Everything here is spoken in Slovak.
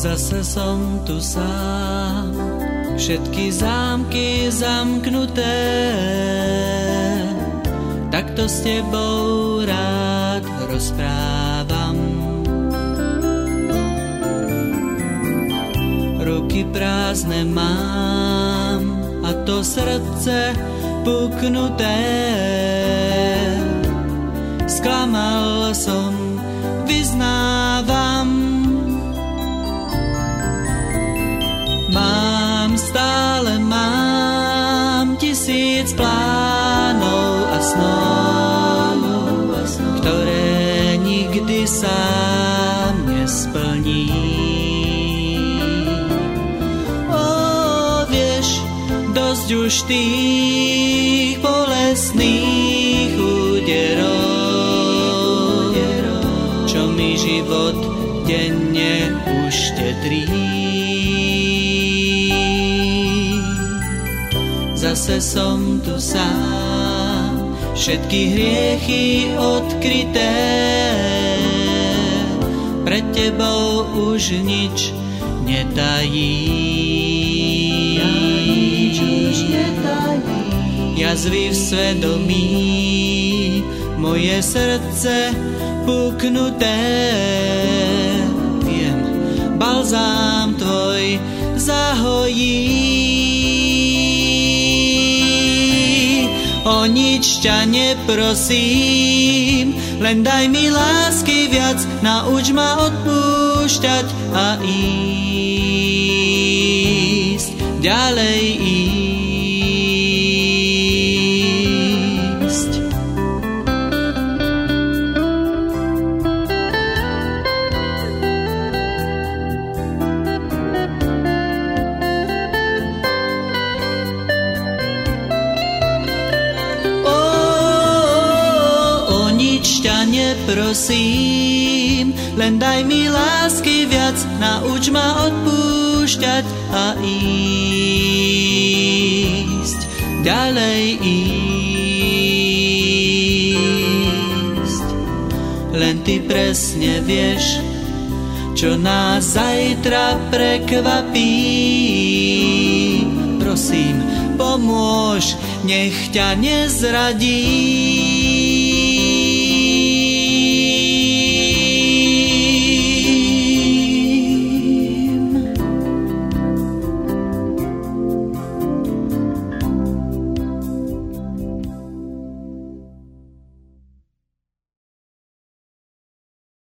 Zase som tu sám, všetky zámky zamknuté. Takto s tebou rád rozprávam. Ruky prázdne mám a to srdce puknuté. Sklamal som, tisíc plánov a snov, ktoré nikdy sám nesplní. O, vieš, dosť už tých bolestných úderov, čo mi život denne uštedrí. Zase som tu sám, všetky hriechy odkryté. Pred tebou už nič netají. Jazvy v svedomí, moje srdce puknuté. Viem, balzám tvoj zahojí. O nič ťa neprosím, len daj mi lásky viac, nauč ma odpúšťať a ísť, ďalej ísť. Prosím, len daj mi lásky viac, nauč ma odpúšťať a ísť, ďalej ísť. Len ty presne vieš, čo nás zajtra prekvapí. Prosím, pomôž, nech ťa nezradí